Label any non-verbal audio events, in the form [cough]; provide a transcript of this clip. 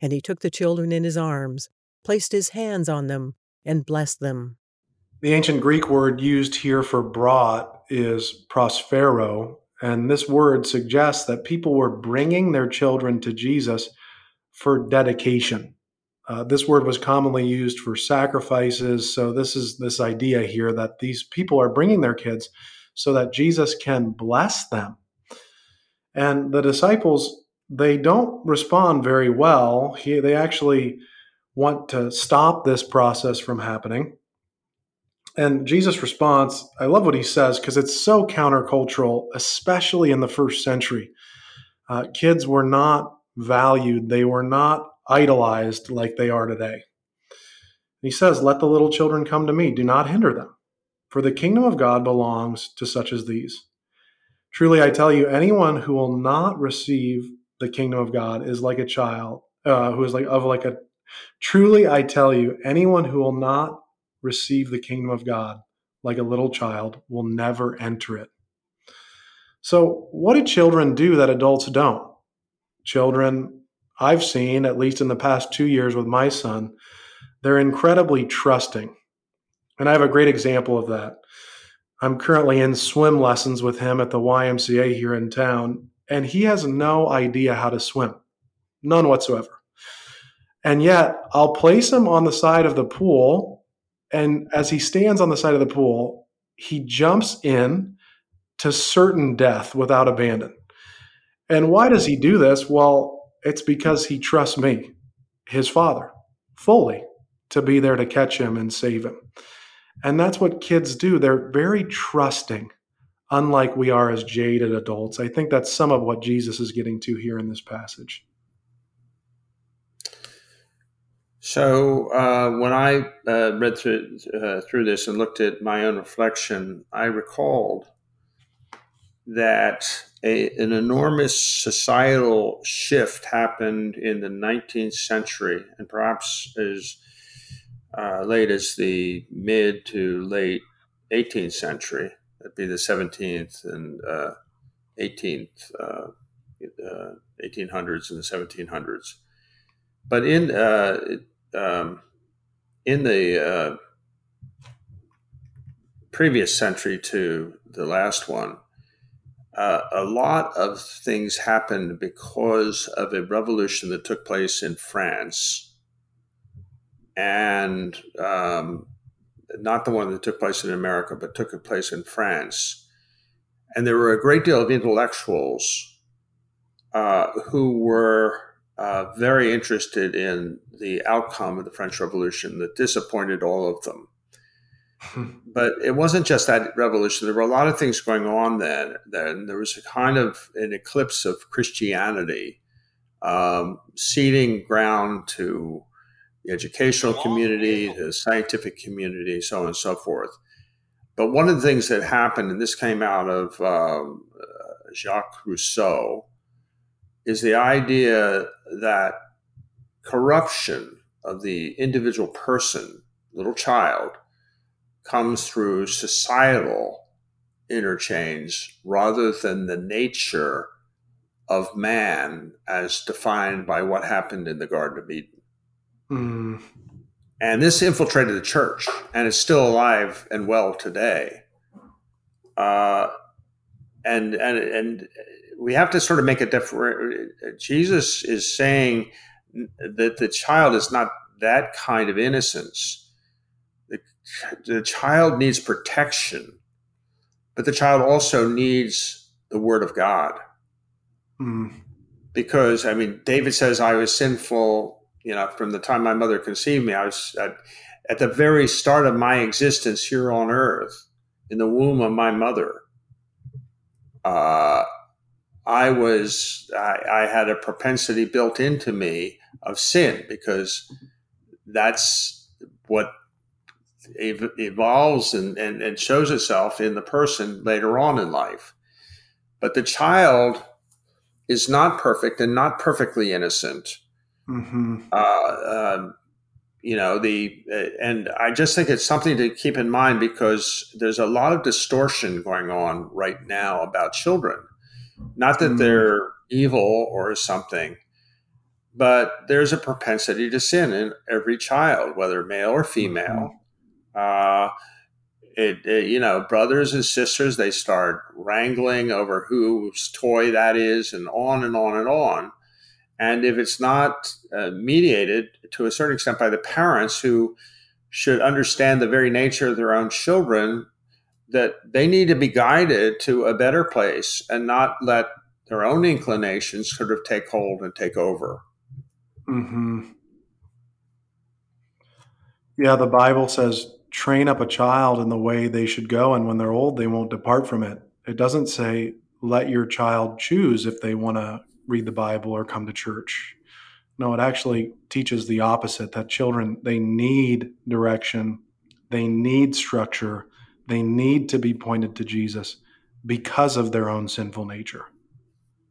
And he took the children in his arms, placed his hands on them, and blessed them. The ancient Greek word used here for brought is prosphero, and this word suggests that people were bringing their children to Jesus for dedication. Uh, this word was commonly used for sacrifices. So this is this idea here that these people are bringing their kids so that Jesus can bless them. And the disciples, they don't respond very well. He, they actually want to stop this process from happening. And Jesus' response, I love what he says because it's so countercultural, especially in the first century. Uh, kids were not valued, they were not idolized like they are today. He says, Let the little children come to me, do not hinder them, for the kingdom of God belongs to such as these. Truly, I tell you, anyone who will not receive the kingdom of God is like a child, uh, who is like of like a. Truly, I tell you, anyone who will not receive the kingdom of God like a little child will never enter it. So, what do children do that adults don't? Children I've seen, at least in the past two years with my son, they're incredibly trusting. And I have a great example of that. I'm currently in swim lessons with him at the YMCA here in town, and he has no idea how to swim, none whatsoever. And yet, I'll place him on the side of the pool, and as he stands on the side of the pool, he jumps in to certain death without abandon. And why does he do this? Well, it's because he trusts me, his father, fully to be there to catch him and save him. And that's what kids do. They're very trusting, unlike we are as jaded adults. I think that's some of what Jesus is getting to here in this passage. So uh, when I uh, read through uh, through this and looked at my own reflection, I recalled that a, an enormous societal shift happened in the 19th century, and perhaps as uh, late as the mid to late 18th century. Be the 17th and uh, 18th, uh, 1800s uh, and the 1700s. But in uh, um, in the uh, previous century to the last one, a lot of things happened because of a revolution that took place in France, and um, not the one that took place in America, but took place in France. And there were a great deal of intellectuals uh, who were uh, very interested in the outcome of the French Revolution that disappointed all of them. [laughs] but it wasn't just that revolution. There were a lot of things going on then. Then there was a kind of an eclipse of Christianity, um, ceding ground to the educational community, the scientific community, so on and so forth. But one of the things that happened, and this came out of um, uh, Jacques Rousseau, is the idea that corruption of the individual person, little child, comes through societal interchange rather than the nature of man as defined by what happened in the Garden of Eden. Mm. And this infiltrated the church and is still alive and well today. Uh, and, and, and we have to sort of make a difference. Jesus is saying that the child is not that kind of innocence the child needs protection, but the child also needs the word of God. Mm. Because, I mean, David says, I was sinful, you know, from the time my mother conceived me. I was at, at the very start of my existence here on earth, in the womb of my mother. Uh, I was, I, I had a propensity built into me of sin because that's what ev- evolves and, and, and shows itself in the person later on in life. But the child is not perfect and not perfectly innocent. Mm-hmm. Uh, um, you know the uh, and i just think it's something to keep in mind because there's a lot of distortion going on right now about children not that mm. they're evil or something but there's a propensity to sin in every child whether male or female mm-hmm. uh, it, it, you know brothers and sisters they start wrangling over whose toy that is and on and on and on and if it's not uh, mediated to a certain extent by the parents who should understand the very nature of their own children, that they need to be guided to a better place and not let their own inclinations sort of take hold and take over. Mm-hmm. Yeah, the Bible says, train up a child in the way they should go, and when they're old, they won't depart from it. It doesn't say, let your child choose if they want to read the Bible or come to church. No, it actually teaches the opposite that children, they need direction, they need structure, they need to be pointed to Jesus because of their own sinful nature.